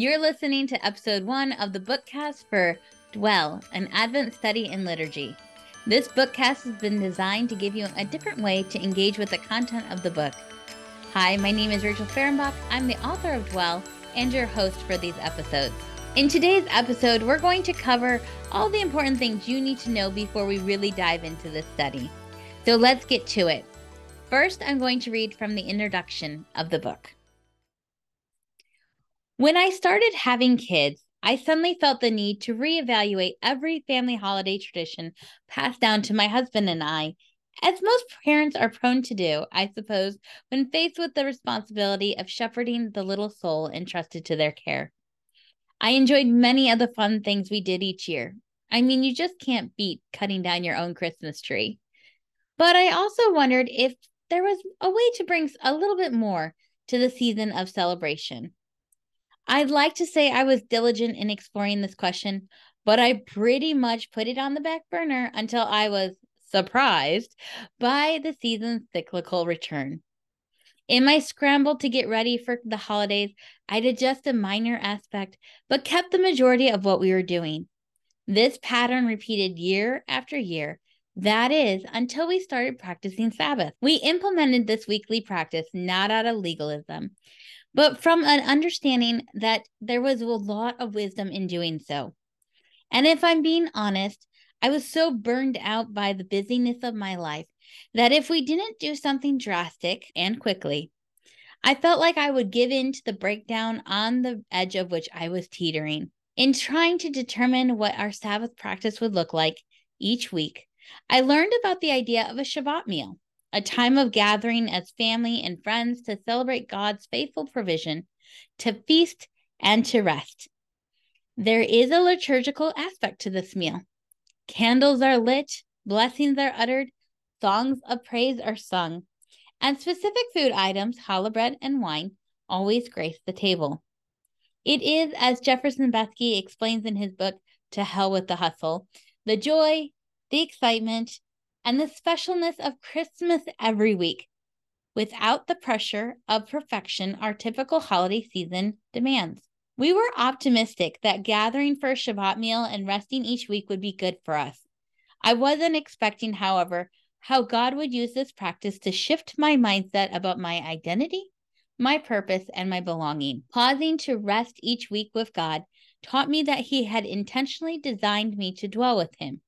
You're listening to episode one of the bookcast for Dwell, an Advent study in liturgy. This bookcast has been designed to give you a different way to engage with the content of the book. Hi, my name is Rachel Fahrenbach. I'm the author of Dwell and your host for these episodes. In today's episode, we're going to cover all the important things you need to know before we really dive into this study. So let's get to it. First, I'm going to read from the introduction of the book. When I started having kids, I suddenly felt the need to reevaluate every family holiday tradition passed down to my husband and I, as most parents are prone to do, I suppose, when faced with the responsibility of shepherding the little soul entrusted to their care. I enjoyed many of the fun things we did each year. I mean, you just can't beat cutting down your own Christmas tree. But I also wondered if there was a way to bring a little bit more to the season of celebration. I'd like to say I was diligent in exploring this question, but I pretty much put it on the back burner until I was surprised by the season's cyclical return. In my scramble to get ready for the holidays, I'd adjust a minor aspect, but kept the majority of what we were doing. This pattern repeated year after year. That is, until we started practicing Sabbath. We implemented this weekly practice not out of legalism, but from an understanding that there was a lot of wisdom in doing so. And if I'm being honest, I was so burned out by the busyness of my life that if we didn't do something drastic and quickly, I felt like I would give in to the breakdown on the edge of which I was teetering. In trying to determine what our Sabbath practice would look like each week, I learned about the idea of a Shabbat meal, a time of gathering as family and friends to celebrate God's faithful provision, to feast, and to rest. There is a liturgical aspect to this meal. Candles are lit, blessings are uttered, songs of praise are sung, and specific food items, challah bread and wine, always grace the table. It is, as Jefferson Bethke explains in his book, To Hell with the Hustle, the joy, the excitement, and the specialness of Christmas every week, without the pressure of perfection our typical holiday season demands. We were optimistic that gathering for a Shabbat meal and resting each week would be good for us. I wasn't expecting, however, how God would use this practice to shift my mindset about my identity, my purpose, and my belonging. Pausing to rest each week with God taught me that He had intentionally designed me to dwell with Him,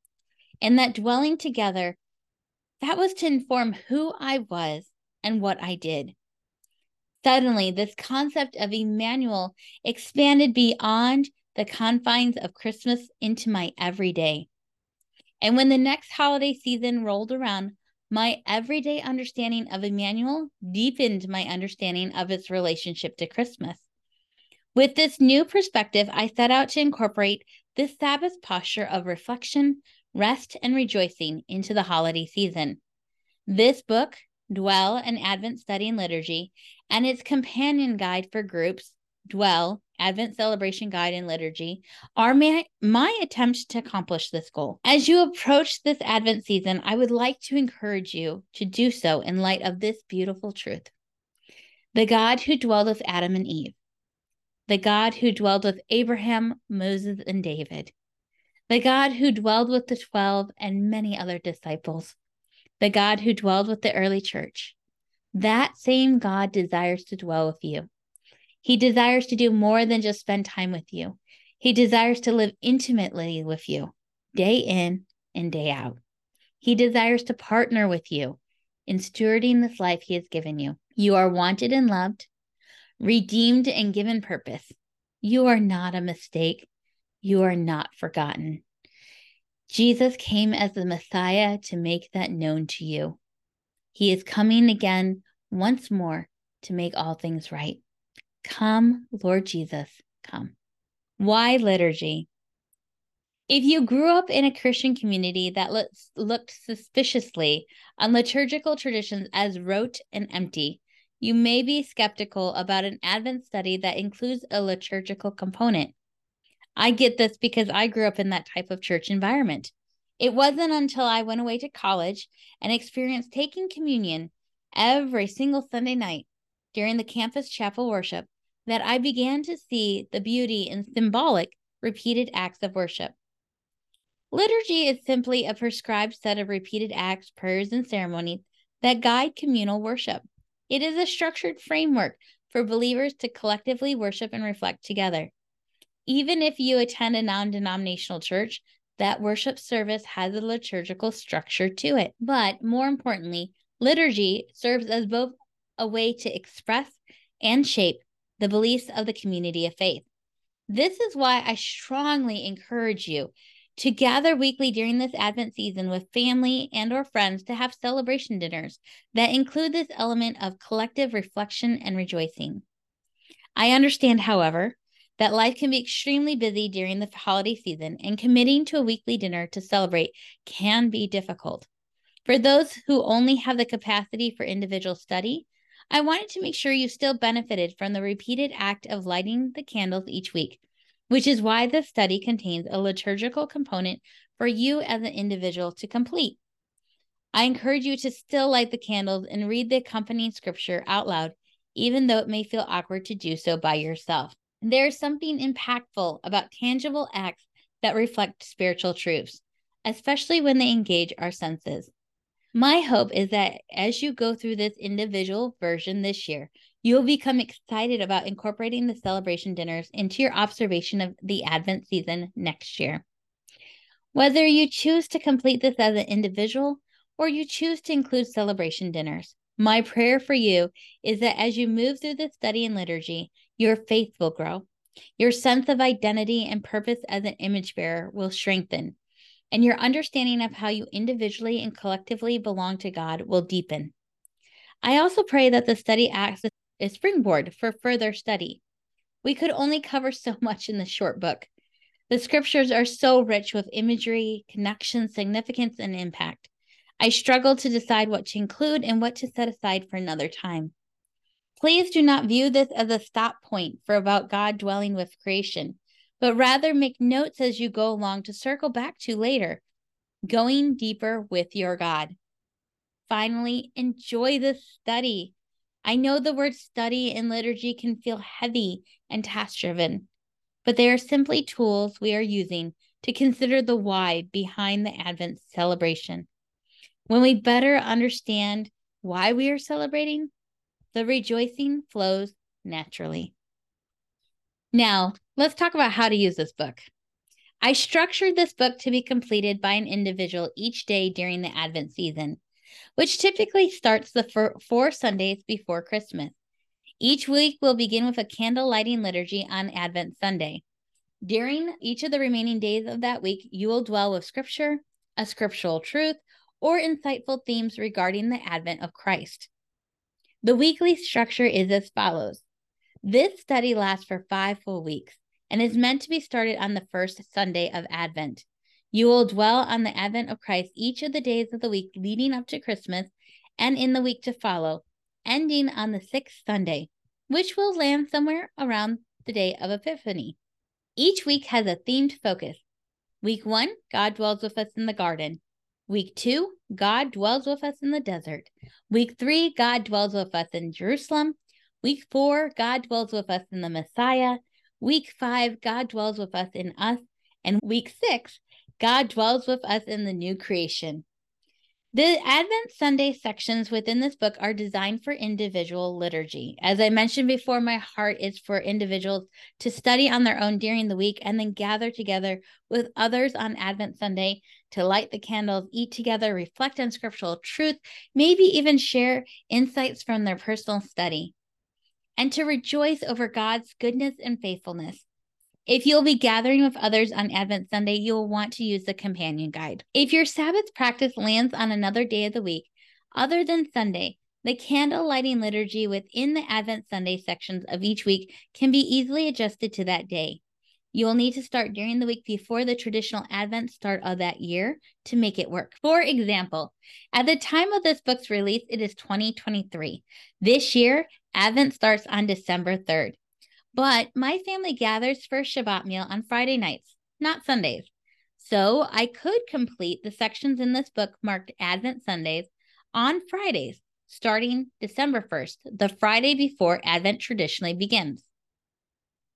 and that dwelling together, that was to inform who I was and what I did. Suddenly, this concept of Emmanuel expanded beyond the confines of Christmas into my everyday. And when the next holiday season rolled around, my everyday understanding of Emmanuel deepened my understanding of its relationship to Christmas. With this new perspective, I set out to incorporate this Sabbath posture of reflection, rest, and rejoicing into the holiday season. This book, Dwell, an Advent Study and Liturgy, and its companion guide for groups, Dwell, Advent Celebration Guide and Liturgy are my, my attempt to accomplish this goal. As you approach this Advent season, I would like to encourage you to do so in light of this beautiful truth. The God who dwelled with Adam and Eve, the God who dwelled with Abraham, Moses, and David, the God who dwelled with the 12 and many other disciples, the God who dwelled with the early church. That same God desires to dwell with you. He desires to do more than just spend time with you. He desires to live intimately with you, day in and day out. He desires to partner with you in stewarding this life He has given you. You are wanted and loved, redeemed and given purpose. You are not a mistake. You are not forgotten. Jesus came as the Messiah to make that known to you. He is coming again once more to make all things right. Come, Lord Jesus, come. Why liturgy? If you grew up in a Christian community that looked suspiciously on liturgical traditions as rote and empty, you may be skeptical about an Advent study that includes a liturgical component. I get this because I grew up in that type of church environment. It wasn't until I went away to college and experienced taking communion every single Sunday night during the campus chapel worship that I began to see the beauty in symbolic, repeated acts of worship. Liturgy is simply a prescribed set of repeated acts, prayers, and ceremonies that guide communal worship. It is a structured framework for believers to collectively worship and reflect together. Even if you attend a non denominational church, that worship service has a liturgical structure to it. But more importantly, liturgy serves as both a way to express and shape the beliefs of the community of faith. This is why I strongly encourage you to gather weekly during this Advent season with family and or friends to have celebration dinners that include this element of collective reflection and rejoicing. I understand, however, that life can be extremely busy during the holiday season and committing to a weekly dinner to celebrate can be difficult. For those who only have the capacity for individual study, I wanted to make sure you still benefited from the repeated act of lighting the candles each week which is why this study contains a liturgical component for you as an individual to complete. I encourage you to still light the candles and read the accompanying scripture out loud, even though it may feel awkward to do so by yourself. There is something impactful about tangible acts that reflect spiritual truths, especially when they engage our senses. My hope is that as you go through this individual version this year, You'll become excited about incorporating the celebration dinners into your observation of the Advent season next year. Whether you choose to complete this as an individual or you choose to include celebration dinners, my prayer for you is that as you move through the study and liturgy, your faith will grow. Your sense of identity and purpose as an image bearer will strengthen, and your understanding of how you individually and collectively belong to God will deepen. I also pray that the study acts as a springboard for further study. We could only cover so much in this short book. The scriptures are so rich with imagery, connection, significance, and impact. I struggle to decide what to include and what to set aside for another time. Please do not view this as a stop point for about God dwelling with creation, but rather make notes as you go along to circle back to later, going deeper with your God. Finally, enjoy this study. I know the word study in liturgy can feel heavy and task driven, but they are simply tools we are using to consider the why behind the Advent celebration. When we better understand why we are celebrating, the rejoicing flows naturally. Now, let's talk about how to use this book. I structured this book to be completed by an individual each day during the Advent season which typically starts the four Sundays before Christmas. Each week will begin with a candle lighting liturgy on Advent Sunday. During each of the remaining days of that week, you will dwell with scripture, a scriptural truth, or insightful themes regarding the advent of Christ. The weekly structure is as follows This study lasts for five full weeks and is meant to be started on the first Sunday of Advent. You will dwell on the advent of Christ each of the days of the week leading up to Christmas and in the week to follow, ending on the sixth Sunday, which will land somewhere around the day of Epiphany. Each week has a themed focus. Week one, God dwells with us in the garden. Week two, God dwells with us in the desert. Week three, God dwells with us in Jerusalem. Week four, God dwells with us in the Messiah. Week five, God dwells with us in us. And week six, God dwells with us in the new creation. The Advent Sunday sections within this book are designed for individual liturgy. As I mentioned before, my heart is for individuals to study on their own during the week and then gather together with others on Advent Sunday to light the candles, eat together, reflect on scriptural truth, maybe even share insights from their personal study, and to rejoice over God's goodness and faithfulness. If you'll be gathering with others on Advent Sunday, you'll want to use the companion guide. If your Sabbath practice lands on another day of the week, other than Sunday, the candle lighting liturgy within the Advent Sunday sections of each week can be easily adjusted to that day. You will need to start during the week before the traditional Advent start of that year to make it work. For example, at the time of this book's release, it is 2023. This year, Advent starts on December 3rd. But my family gathers for Shabbat meal on Friday nights, not Sundays. So I could complete the sections in this book marked Advent Sundays on Fridays, starting December 1st, the Friday before Advent traditionally begins.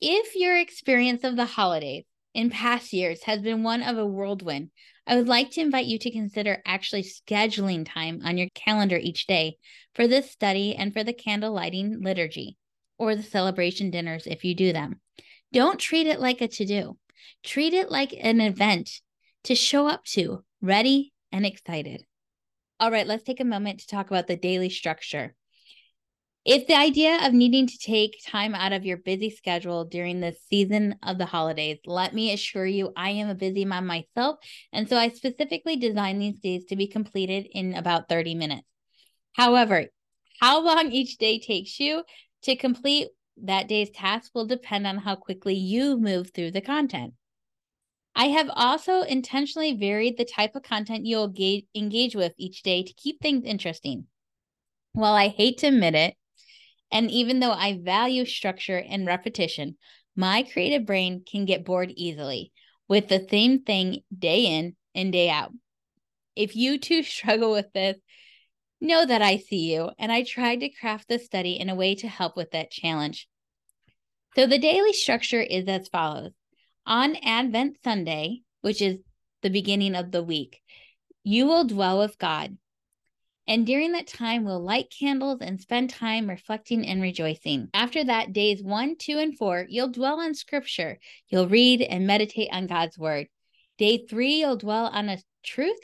If your experience of the holidays in past years has been one of a whirlwind, I would like to invite you to consider actually scheduling time on your calendar each day for this study and for the candle lighting liturgy or the celebration dinners if you do them. Don't treat it like a to do, treat it like an event to show up to, ready and excited. All right, let's take a moment to talk about the daily structure. If the idea of needing to take time out of your busy schedule during the season of the holidays, let me assure you, I am a busy mom myself. And so I specifically designed these days to be completed in about 30 minutes. However, how long each day takes you to complete that day's task will depend on how quickly you move through the content. I have also intentionally varied the type of content you'll engage with each day to keep things interesting. While I hate to admit it, and even though I value structure and repetition, my creative brain can get bored easily with the same thing day in and day out. If you too struggle with this, know that I see you, and I tried to craft the study in a way to help with that challenge. So the daily structure is as follows On Advent Sunday, which is the beginning of the week, you will dwell with God. And during that time, we'll light candles and spend time reflecting and rejoicing. After that, days one, two, and four, you'll dwell on scripture. You'll read and meditate on God's word. Day three, you'll dwell on a truth.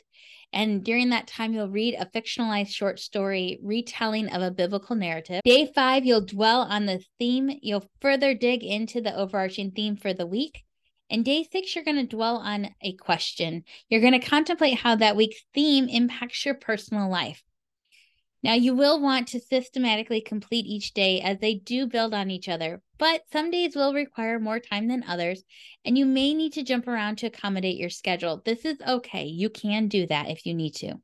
And during that time, you'll read a fictionalized short story retelling of a biblical narrative. Day five, you'll dwell on the theme. You'll further dig into the overarching theme for the week. And day six, you're going to dwell on a question. You're going to contemplate how that week's theme impacts your personal life. Now, you will want to systematically complete each day as they do build on each other, but some days will require more time than others, and you may need to jump around to accommodate your schedule. This is okay. You can do that if you need to.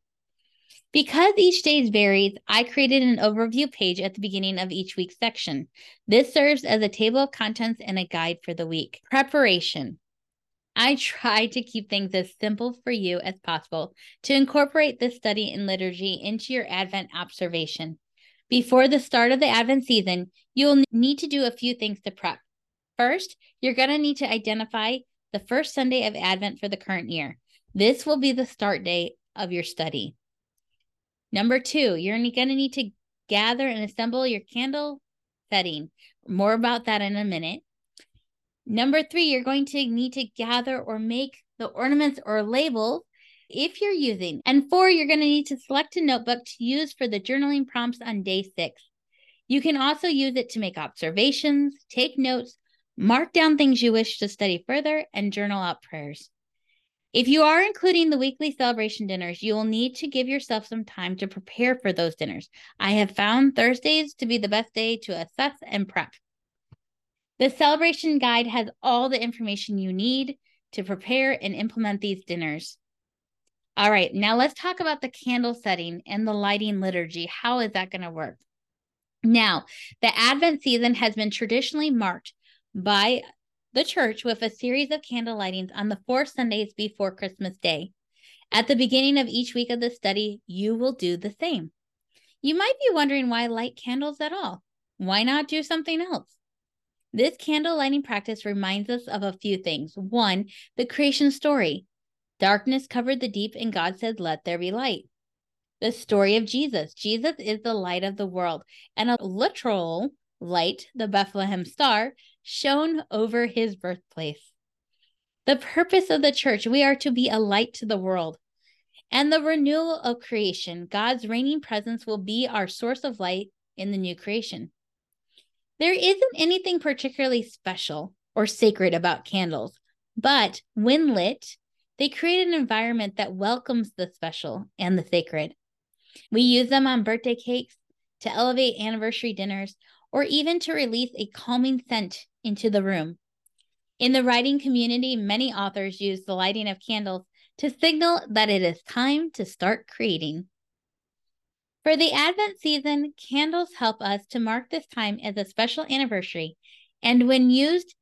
Because each day varies, I created an overview page at the beginning of each week's section. This serves as a table of contents and a guide for the week. Preparation. I try to keep things as simple for you as possible to incorporate this study in liturgy into your Advent observation. Before the start of the Advent season, you'll need to do a few things to prep. First, you're going to need to identify the first Sunday of Advent for the current year. This will be the start date of your study. Number two, you're going to need to gather and assemble your candle setting. More about that in a minute. Number three, you're going to need to gather or make the ornaments or labels if you're using. And four, you're going to need to select a notebook to use for the journaling prompts on day six. You can also use it to make observations, take notes, mark down things you wish to study further, and journal out prayers. If you are including the weekly celebration dinners, you will need to give yourself some time to prepare for those dinners. I have found Thursdays to be the best day to assess and prep. The celebration guide has all the information you need to prepare and implement these dinners. All right, now let's talk about the candle setting and the lighting liturgy. How is that going to work? Now, the Advent season has been traditionally marked by the church with a series of candle lightings on the four Sundays before Christmas Day. At the beginning of each week of the study, you will do the same. You might be wondering why light candles at all. Why not do something else? This candle lighting practice reminds us of a few things. One, the creation story. Darkness covered the deep, and God said, Let there be light. The story of Jesus. Jesus is the light of the world, and a literal light, the Bethlehem star, shone over his birthplace. The purpose of the church, we are to be a light to the world. And the renewal of creation, God's reigning presence will be our source of light in the new creation. There isn't anything particularly special or sacred about candles, but when lit, they create an environment that welcomes the special and the sacred. We use them on birthday cakes, to elevate anniversary dinners, or even to release a calming scent into the room. In the writing community, many authors use the lighting of candles to signal that it is time to start creating. For the Advent season, candles help us to mark this time as a special anniversary, and when used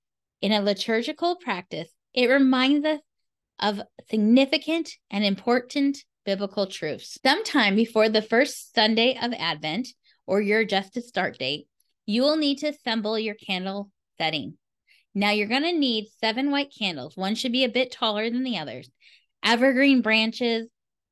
in a liturgical practice, it reminds us of significant and important biblical truths. Sometime before the first Sunday of Advent or your adjusted start date, you will need to assemble your candle setting. Now you're going to need seven white candles. One should be a bit taller than the others, evergreen branches,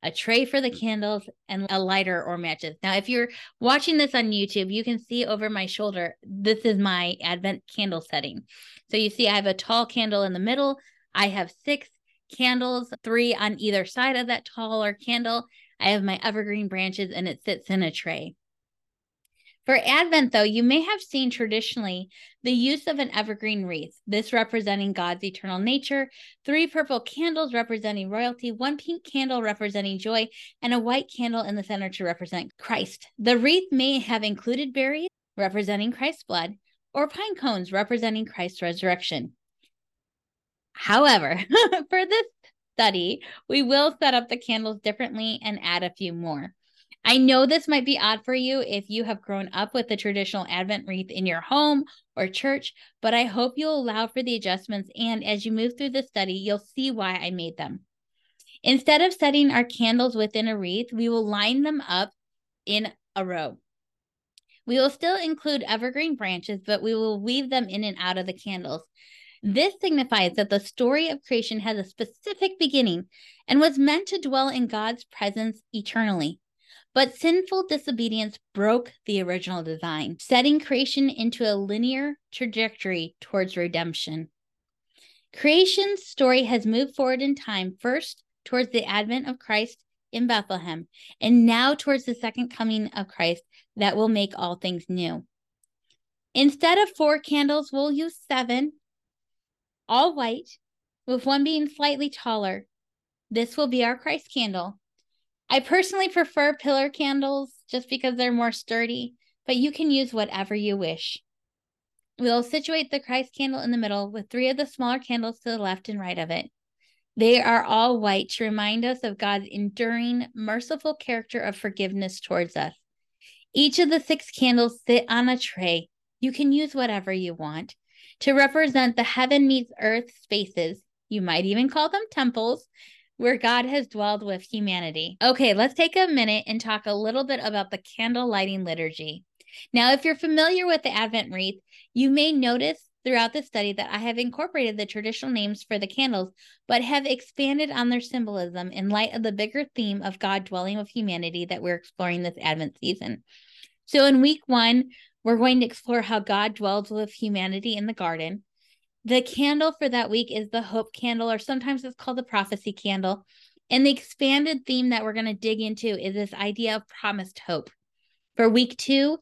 a tray for the mm. candles, and a lighter or matches. Now, if you're watching this on YouTube, you can see over my shoulder, this is my Advent candle setting. So you see, I have a tall candle in the middle. I have six candles, three on either side of that taller candle. I have my evergreen branches and it sits in a tray. For Advent, though, you may have seen traditionally the use of an evergreen wreath, this representing God's eternal nature, three purple candles representing royalty, one pink candle representing joy, and a white candle in the center to represent Christ. The wreath may have included berries representing Christ's blood or pine cones representing Christ's resurrection. However, for this study, we will set up the candles differently and add a few more. I know this might be odd for you if you have grown up with the traditional Advent wreath in your home or church, but I hope you'll allow for the adjustments. And as you move through the study, you'll see why I made them. Instead of setting our candles within a wreath, we will line them up in a row. We will still include evergreen branches, but we will weave them in and out of the candles. This signifies that the story of creation has a specific beginning and was meant to dwell in God's presence eternally. But sinful disobedience broke the original design, setting creation into a linear trajectory towards redemption. Creation's story has moved forward in time, first towards the advent of Christ in Bethlehem, and now towards the second coming of Christ that will make all things new. Instead of four candles, we'll use seven, all white, with one being slightly taller. This will be our Christ candle, I personally prefer pillar candles just because they're more sturdy, but you can use whatever you wish. We'll situate the Christ candle in the middle with three of the smaller candles to the left and right of it. They are all white to remind us of God's enduring, merciful character of forgiveness towards us. Each of the six candles sit on a tray. You can use whatever you want to represent the heaven meets earth spaces. You might even call them temples where God has dwelled with humanity. Okay, let's take a minute and talk a little bit about the candle lighting liturgy. Now, if you're familiar with the Advent wreath, you may notice throughout the study that I have incorporated the traditional names for the candles, but have expanded on their symbolism in light of the bigger theme of God dwelling with humanity that we're exploring this Advent season. So, in week one, we're going to explore how God dwells with humanity in the garden. The candle for that week is the hope candle, or sometimes it's called the prophecy candle. And the expanded theme that we're going to dig into is this idea of promised hope. For week two,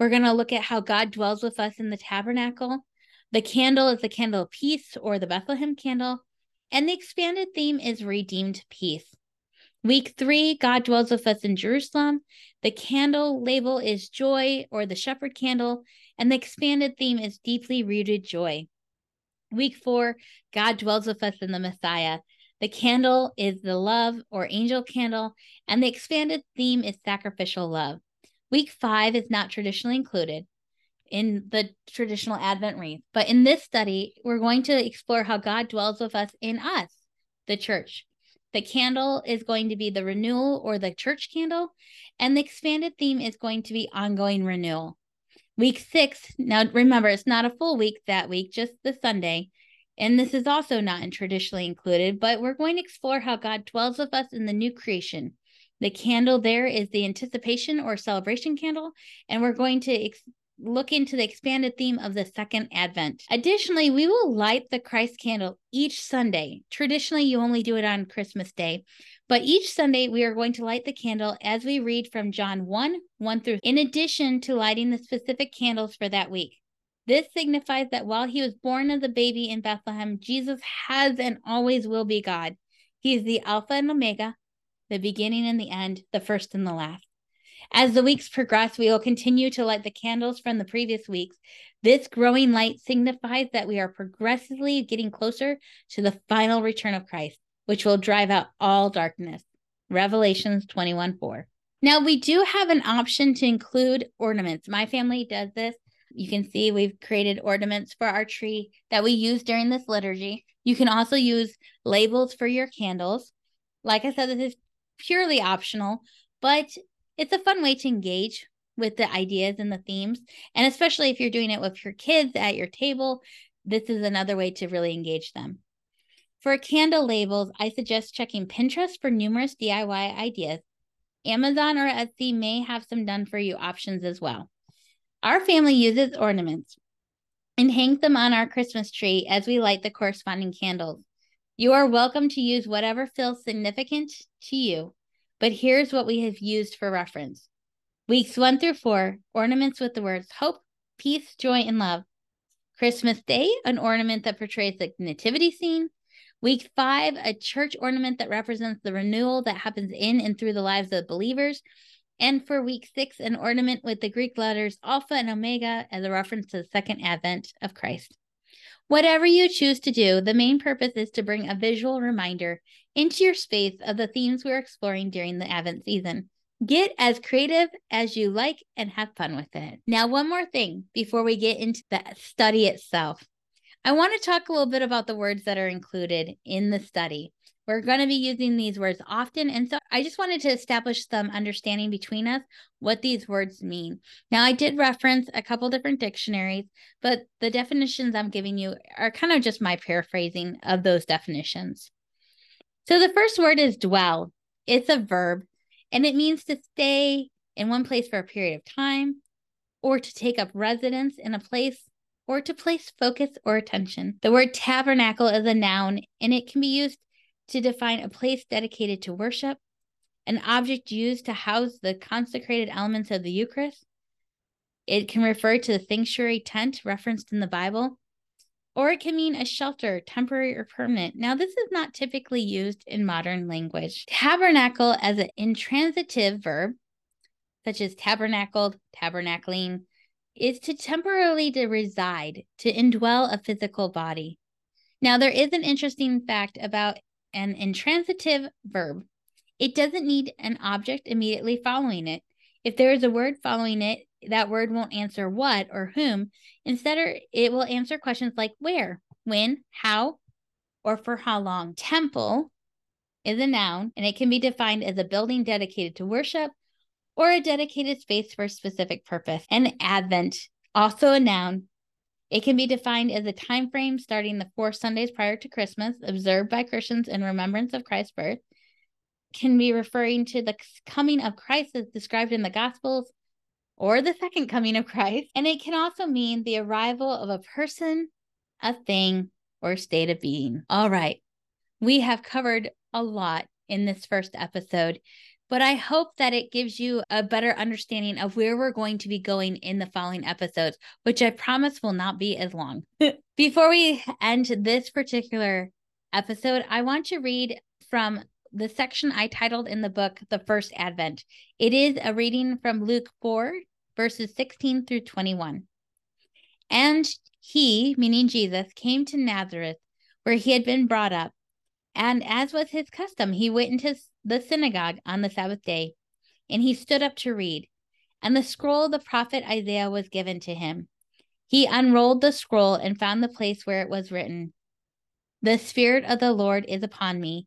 we're going to look at how God dwells with us in the tabernacle. The candle is the candle of peace or the Bethlehem candle. And the expanded theme is redeemed peace. Week three, God dwells with us in Jerusalem. The candle label is joy or the shepherd candle. And the expanded theme is deeply rooted joy. Week four, God dwells with us in the Messiah. The candle is the love or angel candle, and the expanded theme is sacrificial love. Week five is not traditionally included in the traditional Advent wreath, but in this study, we're going to explore how God dwells with us in us, the church. The candle is going to be the renewal or the church candle, and the expanded theme is going to be ongoing renewal. Week six, now remember, it's not a full week that week, just the Sunday. And this is also not traditionally included, but we're going to explore how God dwells with us in the new creation. The candle there is the anticipation or celebration candle, and we're going to ex- look into the expanded theme of the second advent. Additionally, we will light the Christ candle each Sunday. Traditionally, you only do it on Christmas Day, but each Sunday, we are going to light the candle as we read from John 1 1 through, in addition to lighting the specific candles for that week. This signifies that while he was born as a baby in Bethlehem, Jesus has and always will be God. He is the Alpha and Omega, the beginning and the end, the first and the last. As the weeks progress, we will continue to light the candles from the previous weeks. This growing light signifies that we are progressively getting closer to the final return of Christ which will drive out all darkness. Revelations 21 4. Now, we do have an option to include ornaments. My family does this. You can see we've created ornaments for our tree that we use during this liturgy. You can also use labels for your candles. Like I said, this is purely optional, but it's a fun way to engage with the ideas and the themes. And especially if you're doing it with your kids at your table, this is another way to really engage them. For candle labels, I suggest checking Pinterest for numerous DIY ideas. Amazon or Etsy may have some done for you options as well. Our family uses ornaments and hangs them on our Christmas tree as we light the corresponding candles. You are welcome to use whatever feels significant to you, but here's what we have used for reference. Weeks one through four, ornaments with the words hope, peace, joy, and love. Christmas Day, an ornament that portrays the nativity scene. Week five, a church ornament that represents the renewal that happens in and through the lives of believers. And for week six, an ornament with the Greek letters Alpha and Omega as a reference to the second advent of Christ. Whatever you choose to do, the main purpose is to bring a visual reminder into your space of the themes we're exploring during the Advent season. Get as creative as you like and have fun with it. Now, one more thing before we get into the study itself. I want to talk a little bit about the words that are included in the study. We're going to be using these words often. And so I just wanted to establish some understanding between us what these words mean. Now, I did reference a couple different dictionaries, but the definitions I'm giving you are kind of just my paraphrasing of those definitions. So the first word is dwell, it's a verb and it means to stay in one place for a period of time, or to take up residence in a place, or to place focus or attention. The word tabernacle is a noun, and it can be used to define a place dedicated to worship, an object used to house the consecrated elements of the Eucharist. It can refer to the sanctuary tent referenced in the Bible, or it can mean a shelter, temporary or permanent. Now, this is not typically used in modern language. Tabernacle as an intransitive verb, such as tabernacled, tabernacling, is to temporarily to reside, to indwell a physical body. Now, there is an interesting fact about an intransitive verb. It doesn't need an object immediately following it. If there is a word following it, that word won't answer what or whom. Instead, er, it will answer questions like where, when, how, or for how long. Temple is a noun and it can be defined as a building dedicated to worship or a dedicated space for a specific purpose. And Advent, also a noun, it can be defined as a time frame starting the four Sundays prior to Christmas, observed by Christians in remembrance of Christ's birth. Can be referring to the coming of Christ as described in the Gospels or the second coming of Christ. And it can also mean the arrival of a person, a thing, or state of being. All right. We have covered a lot in this first episode, but I hope that it gives you a better understanding of where we're going to be going in the following episodes, which I promise will not be as long. Before we end this particular episode, I want to read from the section I titled in the book, The First Advent. It is a reading from Luke 4, verses 16 through 21. And he, meaning Jesus, came to Nazareth, where he had been brought up. And as was his custom, he went into the synagogue on the Sabbath day, and he stood up to read. And the scroll of the prophet Isaiah was given to him. He unrolled the scroll and found the place where it was written The Spirit of the Lord is upon me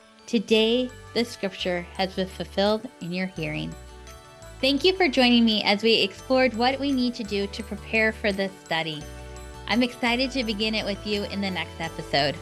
Today the scripture has been fulfilled in your hearing. Thank you for joining me as we explored what we need to do to prepare for this study. I'm excited to begin it with you in the next episode.